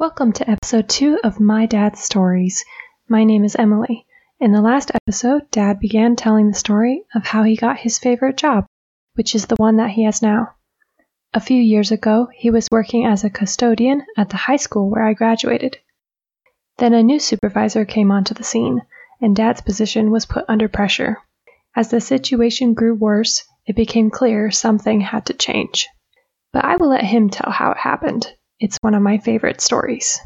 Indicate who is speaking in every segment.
Speaker 1: Welcome to episode two of My Dad's Stories. My name is Emily. In the last episode, Dad began telling the story of how he got his favorite job, which is the one that he has now. A few years ago, he was working as a custodian at the high school where I graduated. Then a new supervisor came onto the scene, and Dad's position was put under pressure. As the situation grew worse, it became clear something had to change. But I will let him tell how it happened. It's one of my favorite stories.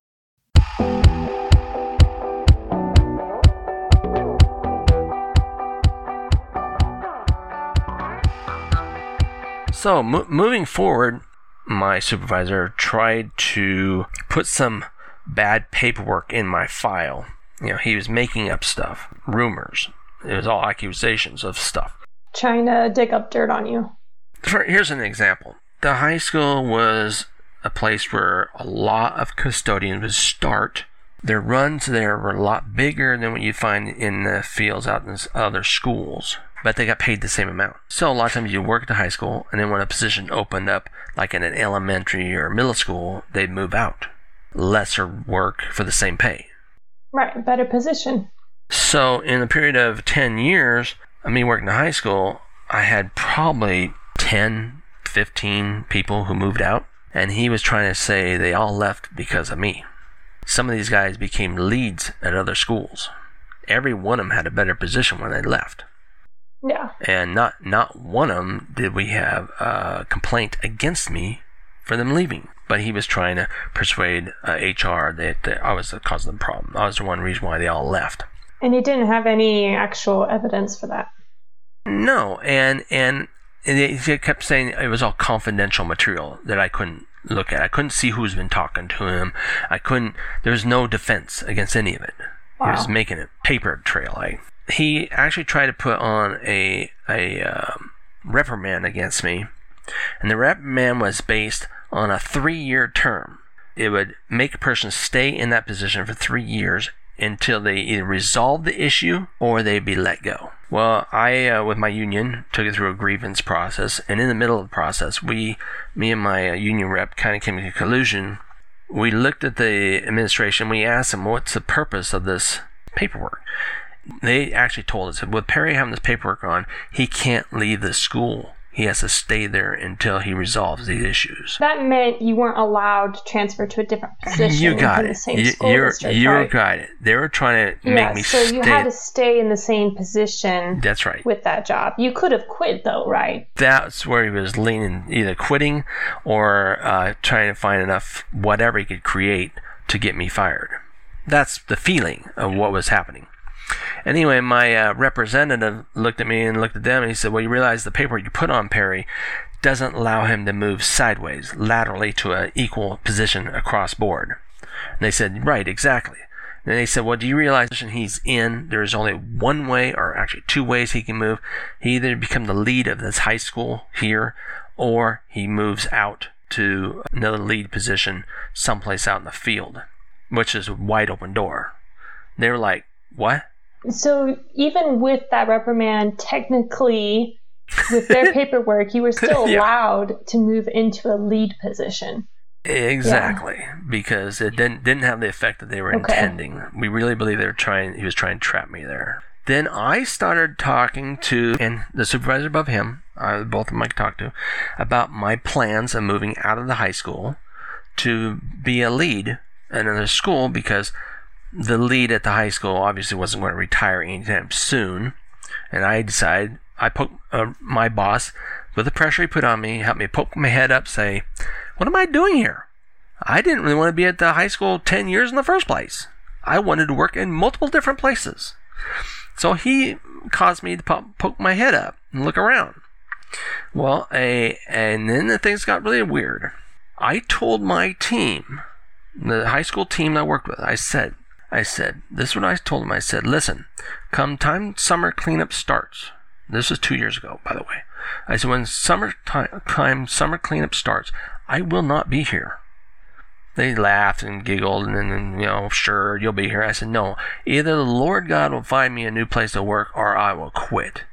Speaker 2: So, mo- moving forward, my supervisor tried to put some bad paperwork in my file. You know, he was making up stuff, rumors. It was all accusations of stuff.
Speaker 1: Trying to dig up dirt on you.
Speaker 2: For, here's an example. The high school was a place where a lot of custodians would start. Their runs there were a lot bigger than what you find in the fields out in other schools, but they got paid the same amount. So a lot of times you work at the high school, and then when a position opened up, like in an elementary or middle school, they'd move out. Lesser work for the same pay.
Speaker 1: Right, better position.
Speaker 2: So in a period of 10 years of me working in high school, I had probably 10, 15 people who moved out and he was trying to say they all left because of me. Some of these guys became leads at other schools. Every one of them had a better position when they left.
Speaker 1: Yeah.
Speaker 2: And not not one of them did we have a complaint against me for them leaving. But he was trying to persuade uh, HR that, that I was the cause of the problem. I was the one reason why they all left.
Speaker 1: And you didn't have any actual evidence for that.
Speaker 2: No, and and and he kept saying it was all confidential material that I couldn't look at. I couldn't see who's been talking to him. I couldn't. There was no defense against any of it. Wow. He was making a paper trail. I, he actually tried to put on a a um, reprimand against me, and the reprimand was based on a three-year term. It would make a person stay in that position for three years until they either resolve the issue or they'd be let go. Well, I, uh, with my union, took it through a grievance process, and in the middle of the process, we, me and my uh, union rep, kind of came to a conclusion. We looked at the administration. We asked them, "What's the purpose of this paperwork?" They actually told us, "With Perry having this paperwork on, he can't leave the school he has to stay there until he resolves these issues.
Speaker 1: That meant you weren't allowed to transfer to a different position.
Speaker 2: You got it.
Speaker 1: you,
Speaker 2: you're
Speaker 1: district,
Speaker 2: you
Speaker 1: right?
Speaker 2: got it. They were trying to
Speaker 1: yeah,
Speaker 2: make me
Speaker 1: so
Speaker 2: stay.
Speaker 1: you had to stay in the same position.
Speaker 2: That's right.
Speaker 1: With that job, you could have quit though, right?
Speaker 2: That's where he was leaning, either quitting or uh, trying to find enough whatever he could create to get me fired. That's the feeling of what was happening. Anyway, my uh, representative looked at me and looked at them and he said, Well, you realize the paper you put on Perry doesn't allow him to move sideways, laterally to an equal position across board. And they said, Right, exactly. And they said, Well, do you realize the position he's in? There's only one way, or actually two ways he can move. He either become the lead of this high school here, or he moves out to another lead position someplace out in the field, which is a wide open door. They were like, What?
Speaker 1: So even with that reprimand, technically, with their paperwork, you were still
Speaker 2: Yeah.
Speaker 1: allowed to move into a lead position.
Speaker 2: Exactly, because it didn't didn't have the effect that they were
Speaker 1: Okay.
Speaker 2: intending. We really believe they were trying. He was trying to trap me there. Then I started talking to and the supervisor above him, uh, both of them I could talk to, about my plans of moving out of the high school to be a lead in another school because the lead at the high school obviously wasn't going to retire anytime soon, and I decided I poked uh, my boss with the pressure he put on me, helped me poke my head up, say, "What am I doing here? I didn't really want to be at the high school ten years in the first place. I wanted to work in multiple different places." So he caused me to poke my head up and look around. Well, a, and then the things got really weird. I told my team, the high school team I worked with, I said, I said, this is what I told him. I said, listen, come time summer cleanup starts. This is two years ago, by the way. I said, when summer time, time summer cleanup starts, I will not be here. They laughed and giggled and then, you know, sure, you'll be here. I said, no, either the Lord God will find me a new place to work or I will quit.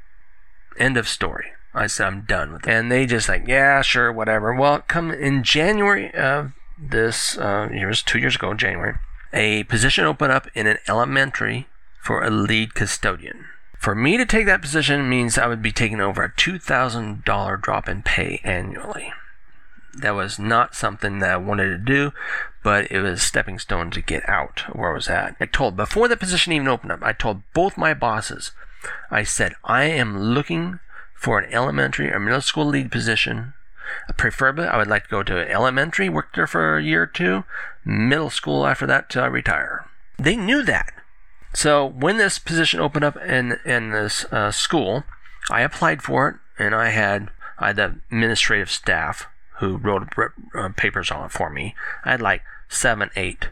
Speaker 2: End of story. I said, I'm done with it. And they just like, yeah, sure, whatever. Well, come in January of this uh, years two years ago, January, a position opened up in an elementary for a lead custodian. For me to take that position means I would be taking over a $2,000 drop in pay annually. That was not something that I wanted to do, but it was a stepping stone to get out of where I was at. I told, before the position even opened up, I told both my bosses, I said, I am looking for an elementary or middle school lead position. Preferably, I would like to go to elementary, work there for a year or two, middle school after that till I retire. They knew that. So when this position opened up in in this uh, school, I applied for it, and I had I had the administrative staff who wrote uh, papers on it for me. I had like seven, eight,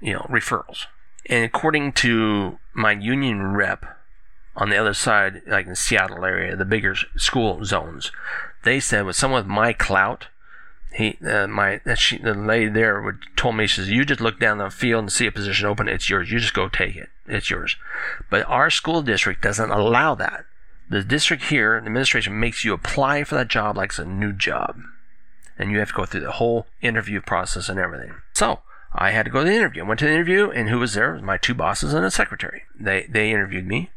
Speaker 2: you know, referrals. And according to my union rep on the other side, like in the Seattle area, the bigger school zones, they said with someone with my clout, he, uh, my, she, the lady there would told me, she says, you just look down the field and see a position open, it's yours. You just go take it. It's yours. But our school district doesn't allow that. The district here, the administration makes you apply for that job like it's a new job and you have to go through the whole interview process and everything. So I had to go to the interview. I went to the interview, and who was there? Was My two bosses and a secretary. They they interviewed me,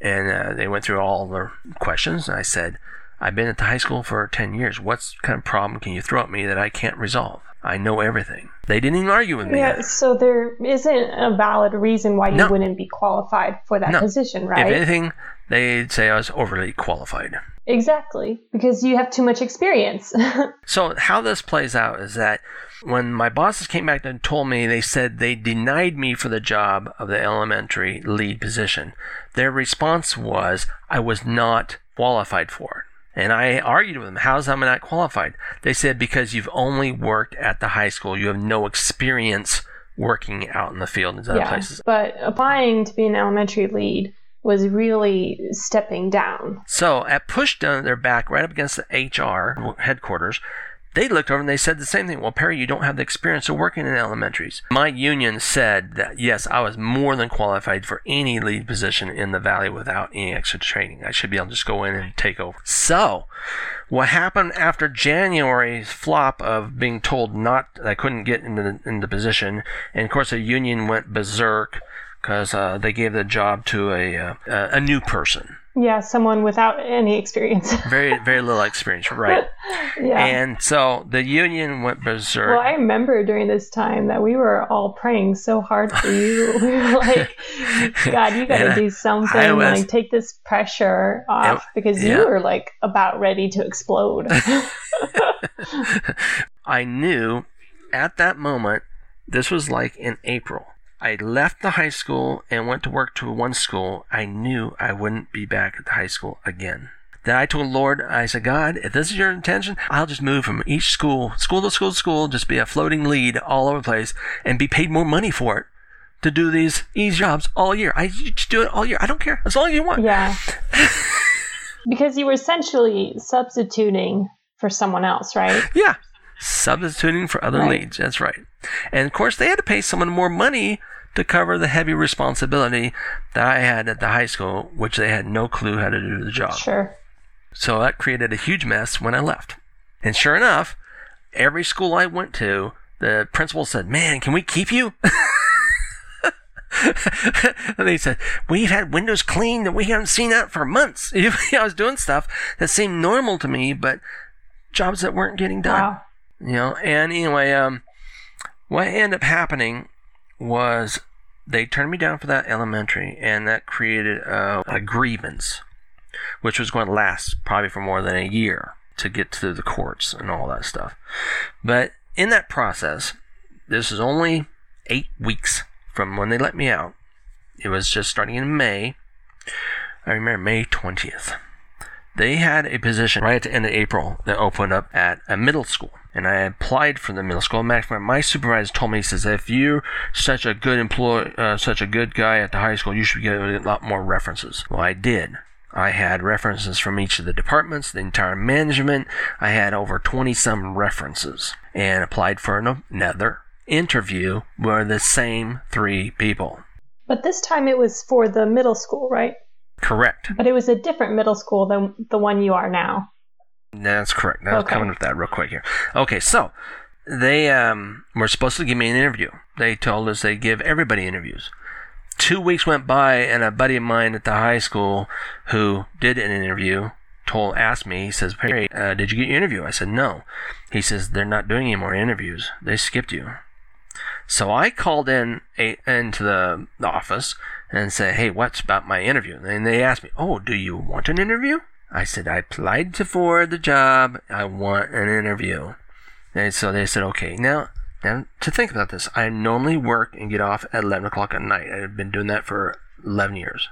Speaker 2: and uh, they went through all the questions. I said, "I've been at the high school for ten years. What kind of problem can you throw at me that I can't resolve? I know everything." They didn't even argue with me.
Speaker 1: Yeah, so there isn't a valid reason why you no. wouldn't be qualified for that no. position, right?
Speaker 2: If anything, they'd say I was overly qualified.
Speaker 1: Exactly, because you have too much experience.
Speaker 2: so, how this plays out is that when my bosses came back and told me, they said they denied me for the job of the elementary lead position. Their response was, I was not qualified for it. And I argued with them, how's am I not qualified? They said, because you've only worked at the high school, you have no experience working out in the field and other yeah, places.
Speaker 1: But applying to be an elementary lead was really stepping down.
Speaker 2: So at Pushdown, they're back right up against the HR headquarters. They looked over and they said the same thing. Well, Perry, you don't have the experience of working in elementaries. My union said that yes, I was more than qualified for any lead position in the valley without any extra training. I should be able to just go in and take over. So, what happened after January's flop of being told not I couldn't get into the, into the position, and of course the union went berserk because uh, they gave the job to a uh, a new person.
Speaker 1: Yeah, someone without any experience.
Speaker 2: very very little experience, right? yeah. And so the union went berserk.
Speaker 1: Well, I remember during this time that we were all praying so hard for you. we were like, God, you got to do something. Was, like take this pressure off it, because yeah. you were like about ready to explode.
Speaker 2: I knew at that moment. This was like in April I left the high school and went to work to one school, I knew I wouldn't be back at the high school again. Then I told Lord, I said, God, if this is your intention, I'll just move from each school, school to school to school, just be a floating lead all over the place and be paid more money for it to do these easy jobs all year. I just do it all year. I don't care as long as you want.
Speaker 1: Yeah. because you were essentially substituting for someone else, right?
Speaker 2: Yeah substituting for other right. leads. That's right. And of course, they had to pay someone more money to cover the heavy responsibility that I had at the high school, which they had no clue how to do the job.
Speaker 1: Sure.
Speaker 2: So that created a huge mess when I left. And sure enough, every school I went to, the principal said, Man, can we keep you? and they said, We've had windows cleaned and we haven't seen that for months. I was doing stuff that seemed normal to me, but jobs that weren't getting done. Wow. You know, and anyway, um, what ended up happening was they turned me down for that elementary, and that created a, a grievance, which was going to last probably for more than a year to get to the courts and all that stuff. But in that process, this is only eight weeks from when they let me out. It was just starting in May. I remember May 20th. They had a position right at the end of April that opened up at a middle school. And I applied for the middle school. My supervisor told me, he says, if you're such a good employee, uh, such a good guy at the high school, you should get a lot more references. Well, I did. I had references from each of the departments, the entire management. I had over 20 some references and applied for another interview with the same three people.
Speaker 1: But this time it was for the middle school, right?
Speaker 2: Correct.
Speaker 1: But it was a different middle school than the one you are now.
Speaker 2: That's correct. Now, okay. coming with that real quick here. Okay, so they um, were supposed to give me an interview. They told us they give everybody interviews. Two weeks went by, and a buddy of mine at the high school who did an interview told asked me. He says, "Perry, uh, did you get your interview?" I said, "No." He says, "They're not doing any more interviews. They skipped you." So I called in a, into the, the office and said, "Hey, what's about my interview?" And they asked me, "Oh, do you want an interview?" I said, "I applied to for the job. I want an interview." And so they said, "Okay, now." Now, to think about this, I normally work and get off at 11 o'clock at night. I've been doing that for 11 years.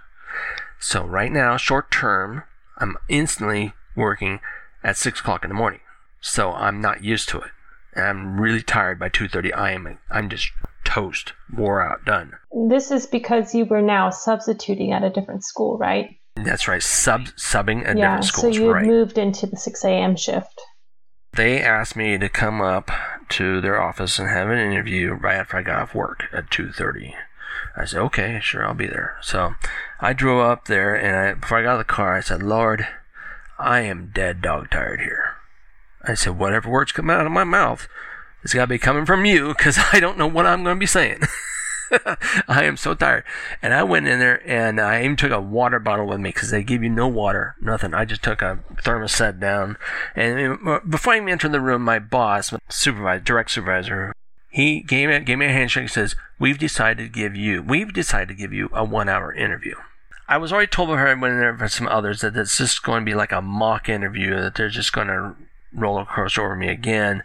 Speaker 2: So, right now, short term, I'm instantly working at 6 o'clock in the morning. So, I'm not used to it. And I'm really tired by 2.30. I am, I'm just toast, wore out, done.
Speaker 1: This is because you were now substituting at a different school, right?
Speaker 2: That's right, sub subbing at
Speaker 1: yeah,
Speaker 2: different
Speaker 1: so you
Speaker 2: right.
Speaker 1: moved into the 6 a.m. shift.
Speaker 2: They asked me to come up to their office and have an interview right after I got off work at 2:30. I said, "Okay, sure, I'll be there." So I drove up there, and I, before I got out of the car, I said, "Lord, I am dead dog tired here." I said, "Whatever words come out of my mouth, it's got to be coming from you, because I don't know what I'm going to be saying." I am so tired. And I went in there and I even took a water bottle with me because they give you no water, nothing. I just took a thermostat down. And uh, before I entered the room, my boss, supervisor, direct supervisor, he gave me, gave me a handshake and says, We've decided to give you, we've decided to give you a one hour interview. I was already told by her I went in there for some others that it's just going to be like a mock interview, that they're just going to roller coaster over me again.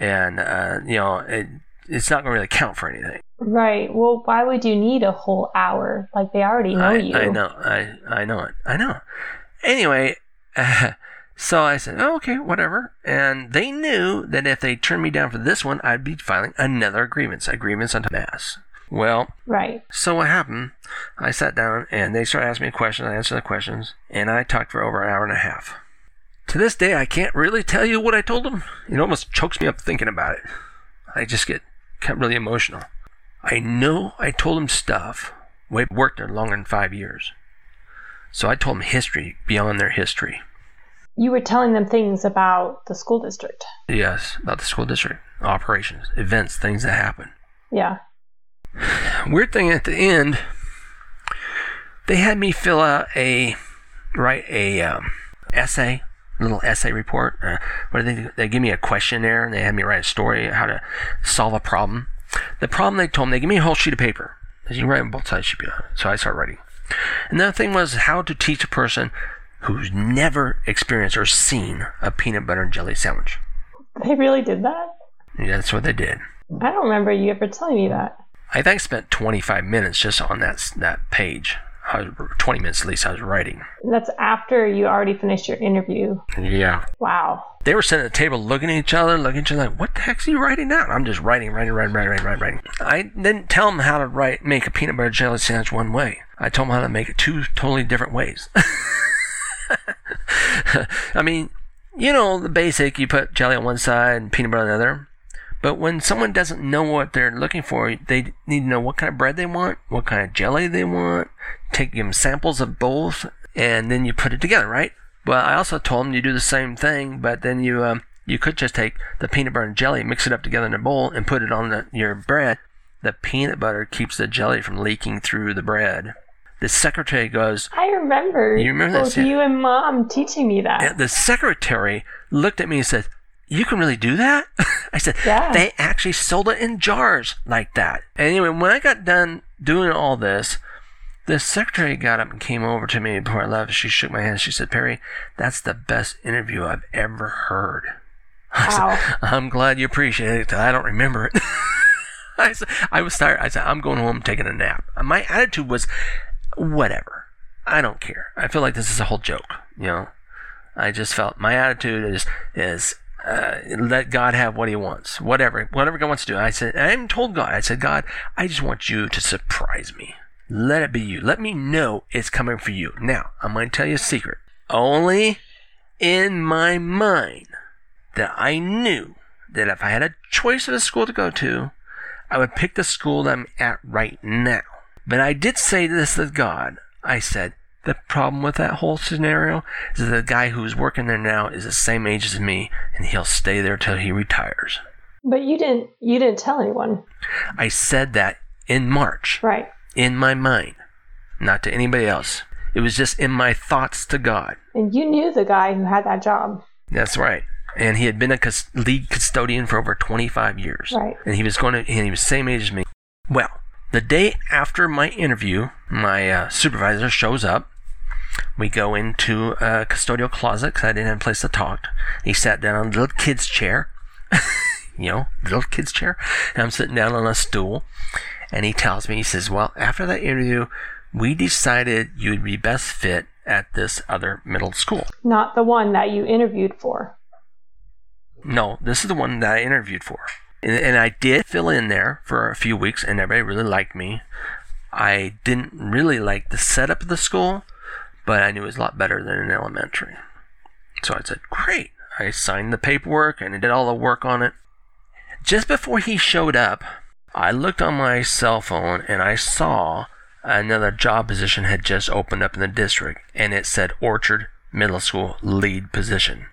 Speaker 2: And, uh, you know, it, it's not going to really count for anything.
Speaker 1: Right. Well, why would you need a whole hour? Like they already know
Speaker 2: I,
Speaker 1: you.
Speaker 2: I know. I I know it. I know. Anyway, uh, so I said, oh, okay, whatever. And they knew that if they turned me down for this one, I'd be filing another grievance, a grievance on mass. Well,
Speaker 1: Right.
Speaker 2: so what happened? I sat down and they started asking me questions. I answered the questions, and I talked for over an hour and a half. To this day, I can't really tell you what I told them. It almost chokes me up thinking about it. I just get, get really emotional. I know I told them stuff. We worked there longer than five years. So I told them history beyond their history.
Speaker 1: You were telling them things about the school district.
Speaker 2: Yes, about the school district, operations, events, things that happen.
Speaker 1: Yeah.
Speaker 2: Weird thing at the end, they had me fill out a write a um, essay, little essay report. Uh, what they? They give me a questionnaire and they had me write a story how to solve a problem. The problem they told me, they give me a whole sheet of paper. As you write on both sides, should be on. So I start writing. And Another thing was how to teach a person who's never experienced or seen a peanut butter and jelly sandwich.
Speaker 1: They really did that?
Speaker 2: Yeah, that's what they did.
Speaker 1: I don't remember you ever telling me that.
Speaker 2: I think I spent 25 minutes just on that that page. I was, 20 minutes at least. I was writing.
Speaker 1: That's after you already finished your interview.
Speaker 2: Yeah.
Speaker 1: Wow.
Speaker 2: They were sitting at the table looking at each other, looking at each other like, what the heck's he writing down? I'm just writing, writing, writing, writing, writing, writing, writing. I didn't tell them how to write, make a peanut butter jelly sandwich one way. I told them how to make it two totally different ways. I mean, you know, the basic, you put jelly on one side and peanut butter on the other. But when someone doesn't know what they're looking for, they need to know what kind of bread they want, what kind of jelly they want, take them samples of both, and then you put it together, right? Well, I also told them you do the same thing, but then you um, you could just take the peanut butter and jelly, mix it up together in a bowl, and put it on the, your bread. The peanut butter keeps the jelly from leaking through the bread. The secretary goes,
Speaker 1: I remember.
Speaker 2: You remember
Speaker 1: both you and mom teaching me that.
Speaker 2: and the secretary looked at me and said, You can really do that? I said,
Speaker 1: Yeah.
Speaker 2: They actually sold it in jars like that. Anyway, when I got done doing all this, the secretary got up and came over to me before I left. She shook my hand. She said, Perry, that's the best interview I've ever heard. I said,
Speaker 1: Wow.
Speaker 2: I'm glad you appreciate it. I don't remember it. I, said, I was tired. I said, I'm going home taking a nap. My attitude was, whatever. I don't care. I feel like this is a whole joke, you know? I just felt my attitude is, is, uh, let God have what he wants. Whatever, whatever God wants to do. I said, I even told God, I said, God, I just want you to surprise me. Let it be you. Let me know it's coming for you. Now, I'm going to tell you a secret. Only in my mind that I knew that if I had a choice of a school to go to, I would pick the school that I'm at right now. But I did say this to God. I said, the problem with that whole scenario is that the guy who's working there now is the same age as me, and he'll stay there till he retires.
Speaker 1: But you didn't you didn't tell anyone.
Speaker 2: I said that in March,
Speaker 1: Right.
Speaker 2: in my mind, not to anybody else. It was just in my thoughts to God.
Speaker 1: And you knew the guy who had that job.
Speaker 2: That's right. And he had been a cus- lead custodian for over 25 years.
Speaker 1: Right.
Speaker 2: And he was going to, and he was same age as me. Well, the day after my interview, my uh, supervisor shows up. We go into a custodial closet because I didn't have a place to talk. He sat down on a little kid's chair. you know, little kid's chair. And I'm sitting down on a stool. And he tells me, he says, Well, after that interview, we decided you'd be best fit at this other middle school.
Speaker 1: Not the one that you interviewed for.
Speaker 2: No, this is the one that I interviewed for. And, and I did fill in there for a few weeks, and everybody really liked me. I didn't really like the setup of the school, but I knew it was a lot better than an elementary. So I said, Great. I signed the paperwork and I did all the work on it. Just before he showed up, I looked on my cell phone and I saw another job position had just opened up in the district, and it said Orchard Middle School lead position.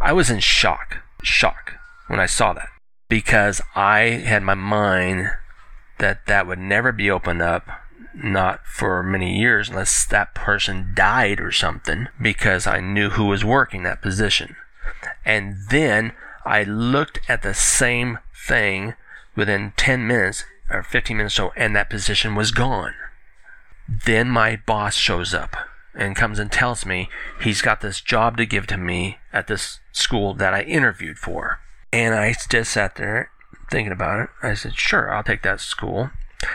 Speaker 2: I was in shock, shock when I saw that because I had my mind that that would never be opened up, not for many years unless that person died or something, because I knew who was working that position. And then I looked at the same thing within 10 minutes or 15 minutes or so, and that position was gone. Then my boss shows up and comes and tells me he's got this job to give to me at this school that I interviewed for. And I just sat there thinking about it. I said, sure, I'll take that school.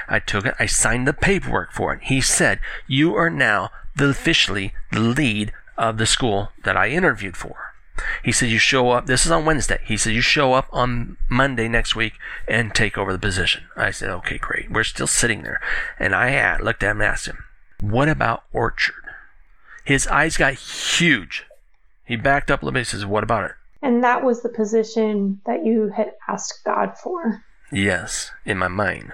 Speaker 2: I took it. I signed the paperwork for it. He said, you are now the, officially the lead of the school that I interviewed for. He said, you show up. This is on Wednesday. He said, you show up on Monday next week and take over the position. I said, okay, great. We're still sitting there. And I had, looked at him and asked him, what about Orchard? His eyes got huge. He backed up a little bit. He says, what about it?
Speaker 1: And that was the position that you had asked God for.
Speaker 2: Yes, in my mind.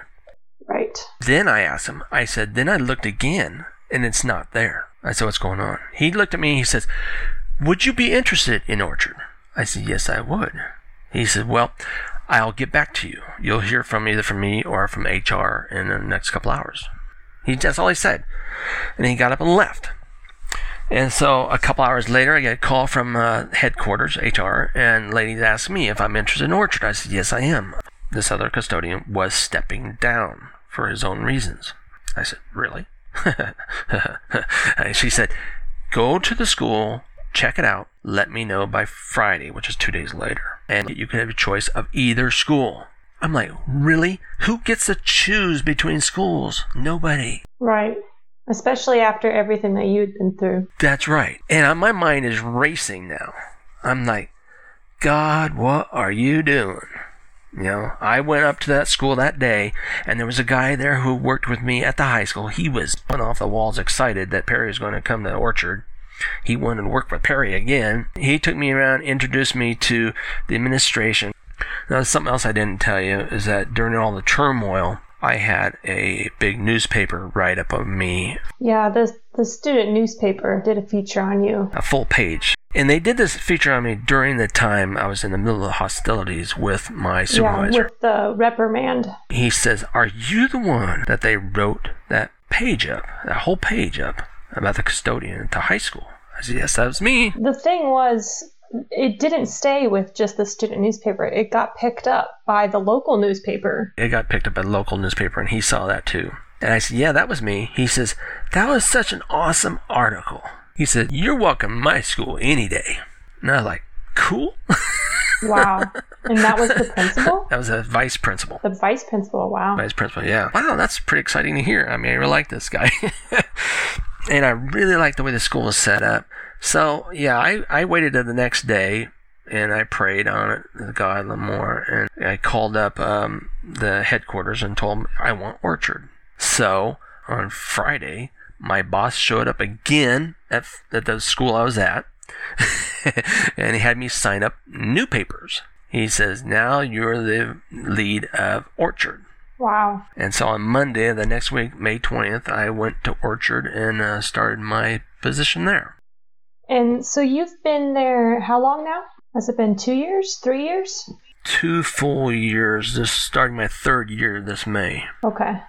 Speaker 1: Right.
Speaker 2: Then I asked him, I said, then I looked again and it's not there. I said, what's going on? He looked at me he says, would you be interested in Orchard? I said, Yes, I would. He said, Well, I'll get back to you. You'll hear from either from me or from HR in the next couple hours. He that's all he said. And he got up and left. And so a couple hours later, I get a call from uh, headquarters, HR, and ladies asked me if I'm interested in Orchard. I said, Yes, I am. This other custodian was stepping down for his own reasons. I said, Really? she said, Go to the school check it out. Let me know by Friday, which is two days later. And you can have a choice of either school. I'm like, really? Who gets to choose between schools? Nobody.
Speaker 1: Right. Especially after everything that you'd been through.
Speaker 2: That's right. And my mind is racing now. I'm like, God, what are you doing? You know, I went up to that school that day, and there was a guy there who worked with me at the high school. He was put off the walls excited that Perry was going to come to the Orchard he wanted to work with Perry again. He took me around, introduced me to the administration. Now, something else I didn't tell you is that during all the turmoil, I had a big newspaper write up of me.
Speaker 1: Yeah, the the student newspaper did a feature on you.
Speaker 2: A full page. And they did this feature on me during the time I was in the middle of the hostilities with my supervisor.
Speaker 1: Yeah, with the reprimand.
Speaker 2: He says, Are you the one that they wrote that page up, that whole page up? about the custodian at the high school. I said, yes, that was me.
Speaker 1: The thing was, it didn't stay with just the student newspaper. It got picked up by the local newspaper.
Speaker 2: It got picked up by the local newspaper, and he saw that too. And I said, yeah, that was me. He says, that was such an awesome article. He said, you're welcome to my school any day. And I was like, cool.
Speaker 1: wow. And that was the principal?
Speaker 2: That was the vice principal.
Speaker 1: The vice principal, wow.
Speaker 2: Vice principal, yeah. Wow, that's pretty exciting to hear. I mean, I really like this guy. and I really like the way the school is set up. So yeah, I, I waited to the next day and I prayed on it to God Lamore and I called up um, the headquarters and told them I want Orchard. So on Friday, my boss showed up again at, at the school I was at and he had me sign up new papers. He says, now you're the lead of Orchard.
Speaker 1: Wow.
Speaker 2: And so on Monday the next week, May 20th, I went to Orchard and uh, started my position there.
Speaker 1: And so you've been there how long now? Has it been two years, three years?
Speaker 2: two full years. This starting my third year this May.
Speaker 1: Okay.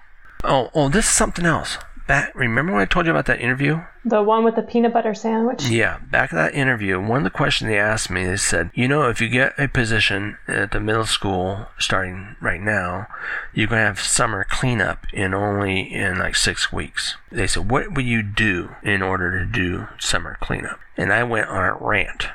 Speaker 2: Oh, oh, this is something else. Back, remember when I told you about that interview?
Speaker 1: The one with the peanut butter sandwich?
Speaker 2: Yeah, back at that interview, one of the questions they asked me, they said, you know, if you get a position at the middle school starting right now, you're going to have summer cleanup in only in like six weeks. They said, what would you do in order to do summer cleanup? And I went on a rant.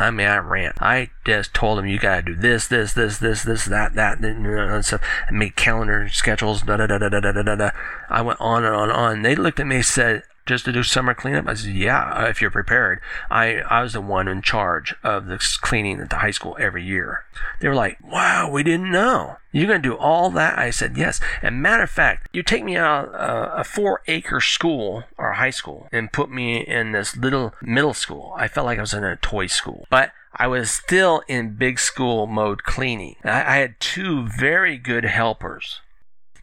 Speaker 2: I mean, I ran. I just told them you gotta do this, this, this, this, this, that, that, and stuff. I made calendar schedules. Da da da da da da da. I went on and on and on. They looked at me and said, just to do summer cleanup? I said, yeah, if you're prepared. I, I was the one in charge of the cleaning at the high school every year. They were like, wow, we didn't know. You're going to do all that? I said, yes. And matter of fact, you take me out uh, a four acre school or high school and put me in this little middle school. I felt like I was in a toy school. But I was still in big school mode cleaning. I, I had two very good helpers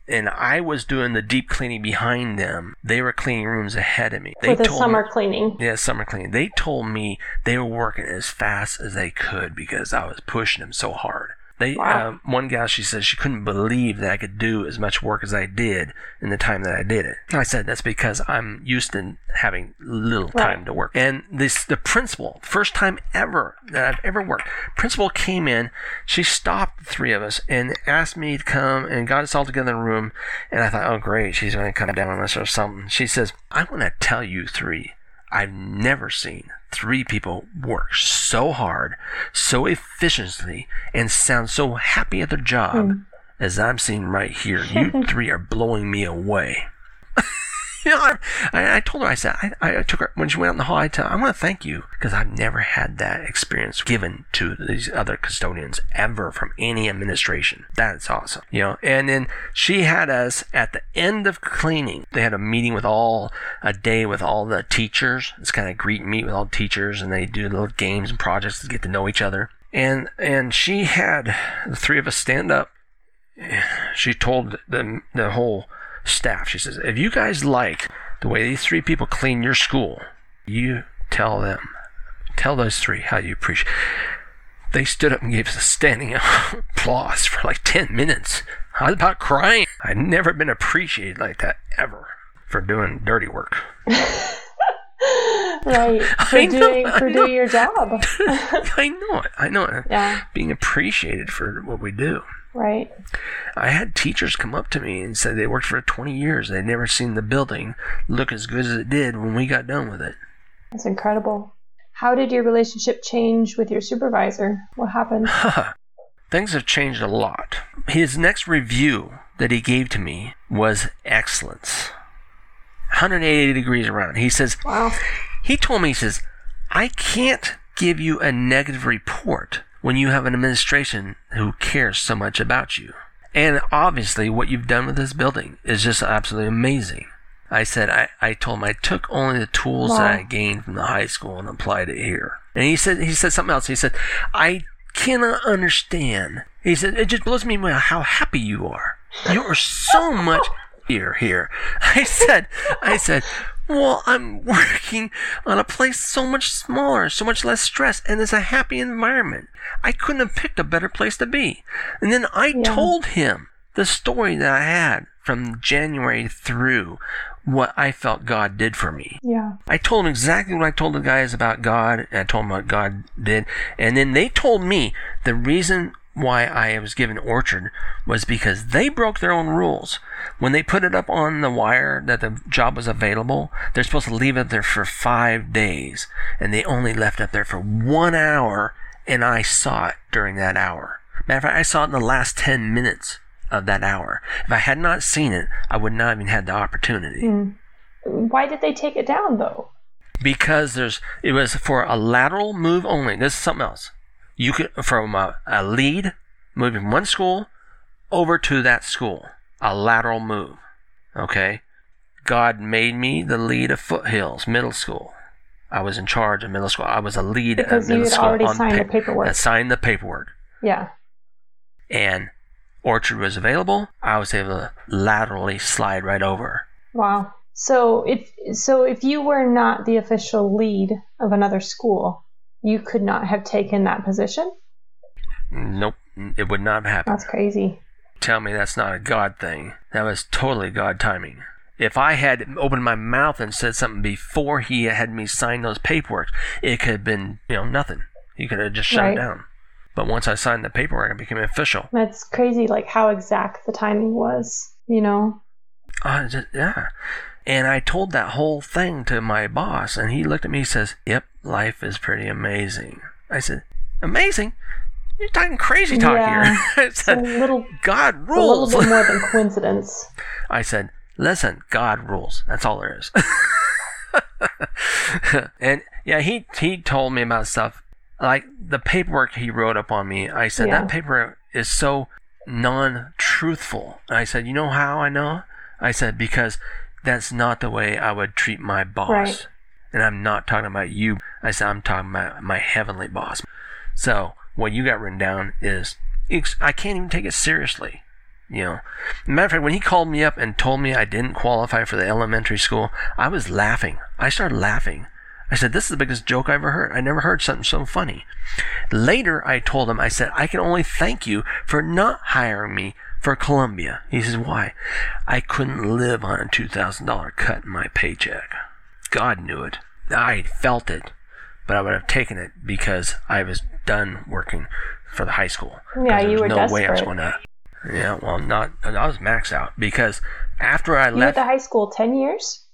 Speaker 2: and I was doing the deep cleaning behind them. They were cleaning rooms ahead of me. They
Speaker 1: For the summer
Speaker 2: me,
Speaker 1: cleaning.
Speaker 2: Yeah, summer cleaning. They told me they were working as fast as they could because I was pushing them so hard. They wow. uh, one gal she said she couldn't believe that I could do as much work as I did in the time that I did it. I said that's because I'm used to having little time to work. And this the principal, first time ever that I've ever worked, principal came in. She stopped the three of us and asked me to come and got us all together in a room. And I thought, oh great, she's going to come down on us or something. She says, I want to tell you three I've never seen three people work so hard, so efficiently, and sound so happy at their job mm. as I'm seeing right here. You three are blowing me away. know, I, I, told her, I said, I, I took her, when she went out in the hall, I told her, I want to thank you because I've never had that experience given to these other custodians ever from any administration. That's awesome. You know, and then she had us at the end of cleaning. They had a meeting with all, a day with all the teachers. It's kind of greet and meet with all the teachers and they do little games and projects to get to know each other. And, and she had the three of us stand up. She told the, the whole staff. She says, if you guys like the way these three people clean your school, you tell them, tell those three how you appreciate. They stood up and gave us a standing applause for like 10 minutes. I was about crying. I'd never been appreciated like that ever for doing dirty work.
Speaker 1: right. For I doing know, for doing your job.
Speaker 2: I know it. I know it.
Speaker 1: Yeah.
Speaker 2: Being appreciated for what we do.
Speaker 1: Right.
Speaker 2: I had teachers come up to me and say they worked for 20 years. They'd never seen the building look as good as it did when we got done with it.
Speaker 1: That's incredible. How did your relationship change with your supervisor? What happened?
Speaker 2: Things have changed a lot. His next review that he gave to me was excellence. 180 degrees around. He says,
Speaker 1: Wow.
Speaker 2: He told me, he says, I can't give you a negative report when you have an administration who cares so much about you. And obviously, what you've done with this building is just absolutely amazing. I said, I, I told him I took only the tools wow. that I gained from the high school and applied it here. And he said, he said something else. He said, I cannot understand. He said, it just blows me away how happy you are. You are so much here, here. I said, I said, well, I'm working on a place so much smaller, so much less stress, and it's a happy environment. I couldn't have picked a better place to be. And then I yeah. told him the story that I had from January through what I felt God did for me.
Speaker 1: Yeah.
Speaker 2: I told him exactly what I told the guys about God, and I told them what God did. And then they told me the reason why I was given Orchard was because they broke their own rules. When they put it up on the wire that the job was available, they're supposed to leave it there for five days, and they only left it there for one hour, and I saw it during that hour. Matter of fact, I saw it in the last 10 minutes of that hour. If I had not seen it, I would not even had the opportunity.
Speaker 1: Mm. Why did they take it down though?
Speaker 2: Because there's it was for a lateral move only. This is something else. You could from a, a lead moving from one school over to that school, a lateral move. Okay, God made me the lead of Foothills Middle School. I was in charge of middle school. I was a lead
Speaker 1: because
Speaker 2: at middle
Speaker 1: you had already signed pa- the paperwork.
Speaker 2: I signed the paperwork.
Speaker 1: Yeah.
Speaker 2: And Orchard was available. I was able to laterally slide right over.
Speaker 1: Wow. So if so, if you were not the official lead of another school, you could not have taken that position.
Speaker 2: Nope. it would not have happened.
Speaker 1: That's crazy.
Speaker 2: Tell me that's not a God thing. That was totally God timing. If I had opened my mouth and said something before he had me sign those paperwork, it could have been, you know, nothing. He could have just shut
Speaker 1: Right.
Speaker 2: it down. But once I signed the paperwork, it became official.
Speaker 1: That's crazy, like how exact the timing was, you know?
Speaker 2: I just, yeah. And I told that whole thing to my boss, and he looked at me and says, Yep, life is pretty amazing. I said, Amazing? You're talking crazy talk
Speaker 1: Yeah.
Speaker 2: here. I
Speaker 1: It's a
Speaker 2: said,
Speaker 1: little,
Speaker 2: God rules.
Speaker 1: a little bit more than coincidence.
Speaker 2: I said, Listen, God rules. That's all there is. and yeah, he he told me about stuff like the paperwork he wrote up on me. I said
Speaker 1: Yeah.
Speaker 2: that paper is so non-truthful. I said, you know how I know? I said because that's not the way I would treat my boss.
Speaker 1: Right.
Speaker 2: And I'm not talking about you. I said I'm talking about my heavenly boss. So what you got written down is I can't even take it seriously. You know, matter of fact, when he called me up and told me I didn't qualify for the elementary school, I was laughing. I started laughing. I said, "This is the biggest joke I ever heard. I never heard something so funny." Later, I told him, I said, "I can only thank you for not hiring me for Columbia." He says, "Why?" I couldn't live on a two thousand dollar cut in my paycheck. God knew it. I felt it, but I would have taken it because I was done working for the high school.
Speaker 1: Yeah, you were
Speaker 2: no way I was
Speaker 1: desperate.
Speaker 2: going to. Yeah, well, not. I was maxed out because after I
Speaker 1: You
Speaker 2: left,
Speaker 1: the high school 10 years?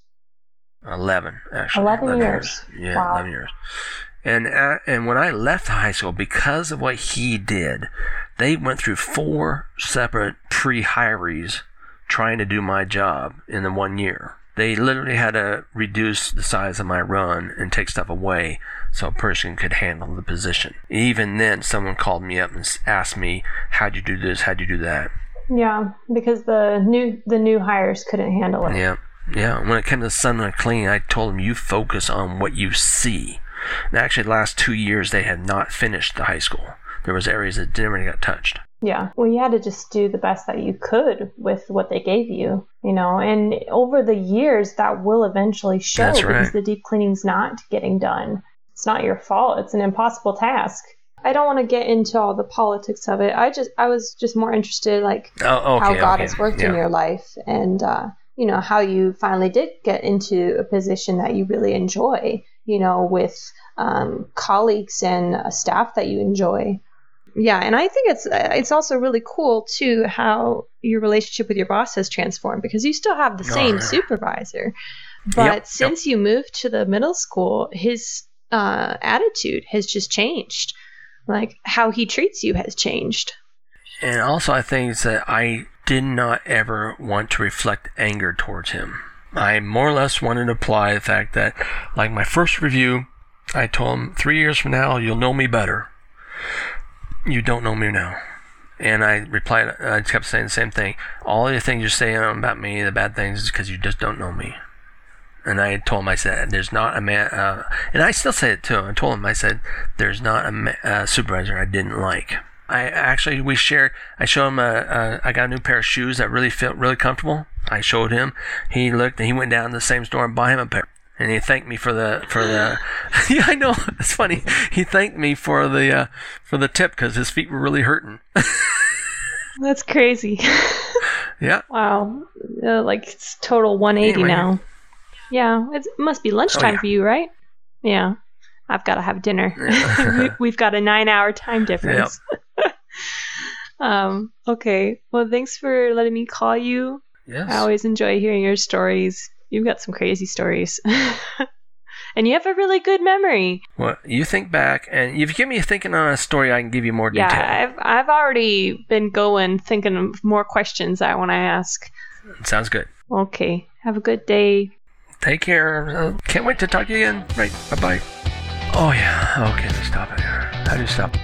Speaker 2: eleven actually.
Speaker 1: 11 years.
Speaker 2: Yeah,
Speaker 1: Wow.
Speaker 2: eleven years. And uh, and when I left the high school, because of what he did, they went through four separate pre-hirees trying to do my job in the one year. They literally had to reduce the size of my run and take stuff away so a person could handle the position. Even then, someone called me up and asked me, "How'd you do this? How'd you do that?"
Speaker 1: Yeah, because the new the new hires couldn't handle it.
Speaker 2: Yeah, yeah. When it came to Sun Clean, I told them you focus on what you see. And actually, the last two years they had not finished the high school. There was areas that never got touched.
Speaker 1: Yeah. Well, you had to just do the best that you could with what they gave you, you know, and over the years that will eventually show
Speaker 2: That's
Speaker 1: because
Speaker 2: right.
Speaker 1: the deep cleaning's not getting done. It's not your fault. It's an impossible task. I don't want to get into all the politics of it. I just I was just more interested like
Speaker 2: Oh, okay.
Speaker 1: how God
Speaker 2: okay.
Speaker 1: has worked
Speaker 2: yeah.
Speaker 1: in your life and uh, you know how you finally did get into a position that you really enjoy you know with um, colleagues and a staff that you enjoy yeah and i think it's it's also really cool too how your relationship with your boss has transformed because you still have the
Speaker 2: Oh,
Speaker 1: same supervisor but
Speaker 2: Yep, yep.
Speaker 1: since you moved to the middle school his uh, attitude has just changed like how he treats you has changed
Speaker 2: And also, I think it's that I did not ever want to reflect anger towards him. I more or less wanted to apply the fact that, like my first review, I told him three years from now you'll know me better. You don't know me now. And I replied, I kept saying the same thing. All the things you're saying about me, the bad things, is because you just don't know me. And I told him, I said, there's not a man, uh, and I still say it to him. I told him, I said, there's not a ma- uh, supervisor I didn't like. I actually, we shared, I showed him, a, a, I got a new pair of shoes that really felt really comfortable. I showed him. He looked and he went down to the same store and bought him a pair. And he thanked me for the, for the, yeah, I know, it's funny. He thanked me for the, uh, for the tip because his feet were really hurting.
Speaker 1: that's crazy
Speaker 2: yeah.
Speaker 1: Wow, uh, like it's total 180
Speaker 2: Anyway.
Speaker 1: now. Yeah, it's, it must be lunchtime
Speaker 2: yeah.
Speaker 1: for you, right? Yeah, I've got to have dinner. We- We've got a nine-hour time difference. um. Okay. Well, thanks for letting me call you.
Speaker 2: Yes.
Speaker 1: I always enjoy hearing your stories. You've got some crazy stories, and you have a really good memory.
Speaker 2: Well, you think back, and if you get me thinking on a story, I can give you more detail.
Speaker 1: Yeah, I've I've already been going thinking of more questions I want to ask.
Speaker 2: Sounds good.
Speaker 1: Okay. Have a good day.
Speaker 2: Take care. Uh, can't wait to talk to you again. Right. Bye bye. Oh, yeah. Okay, let's stop it here. How do you stop?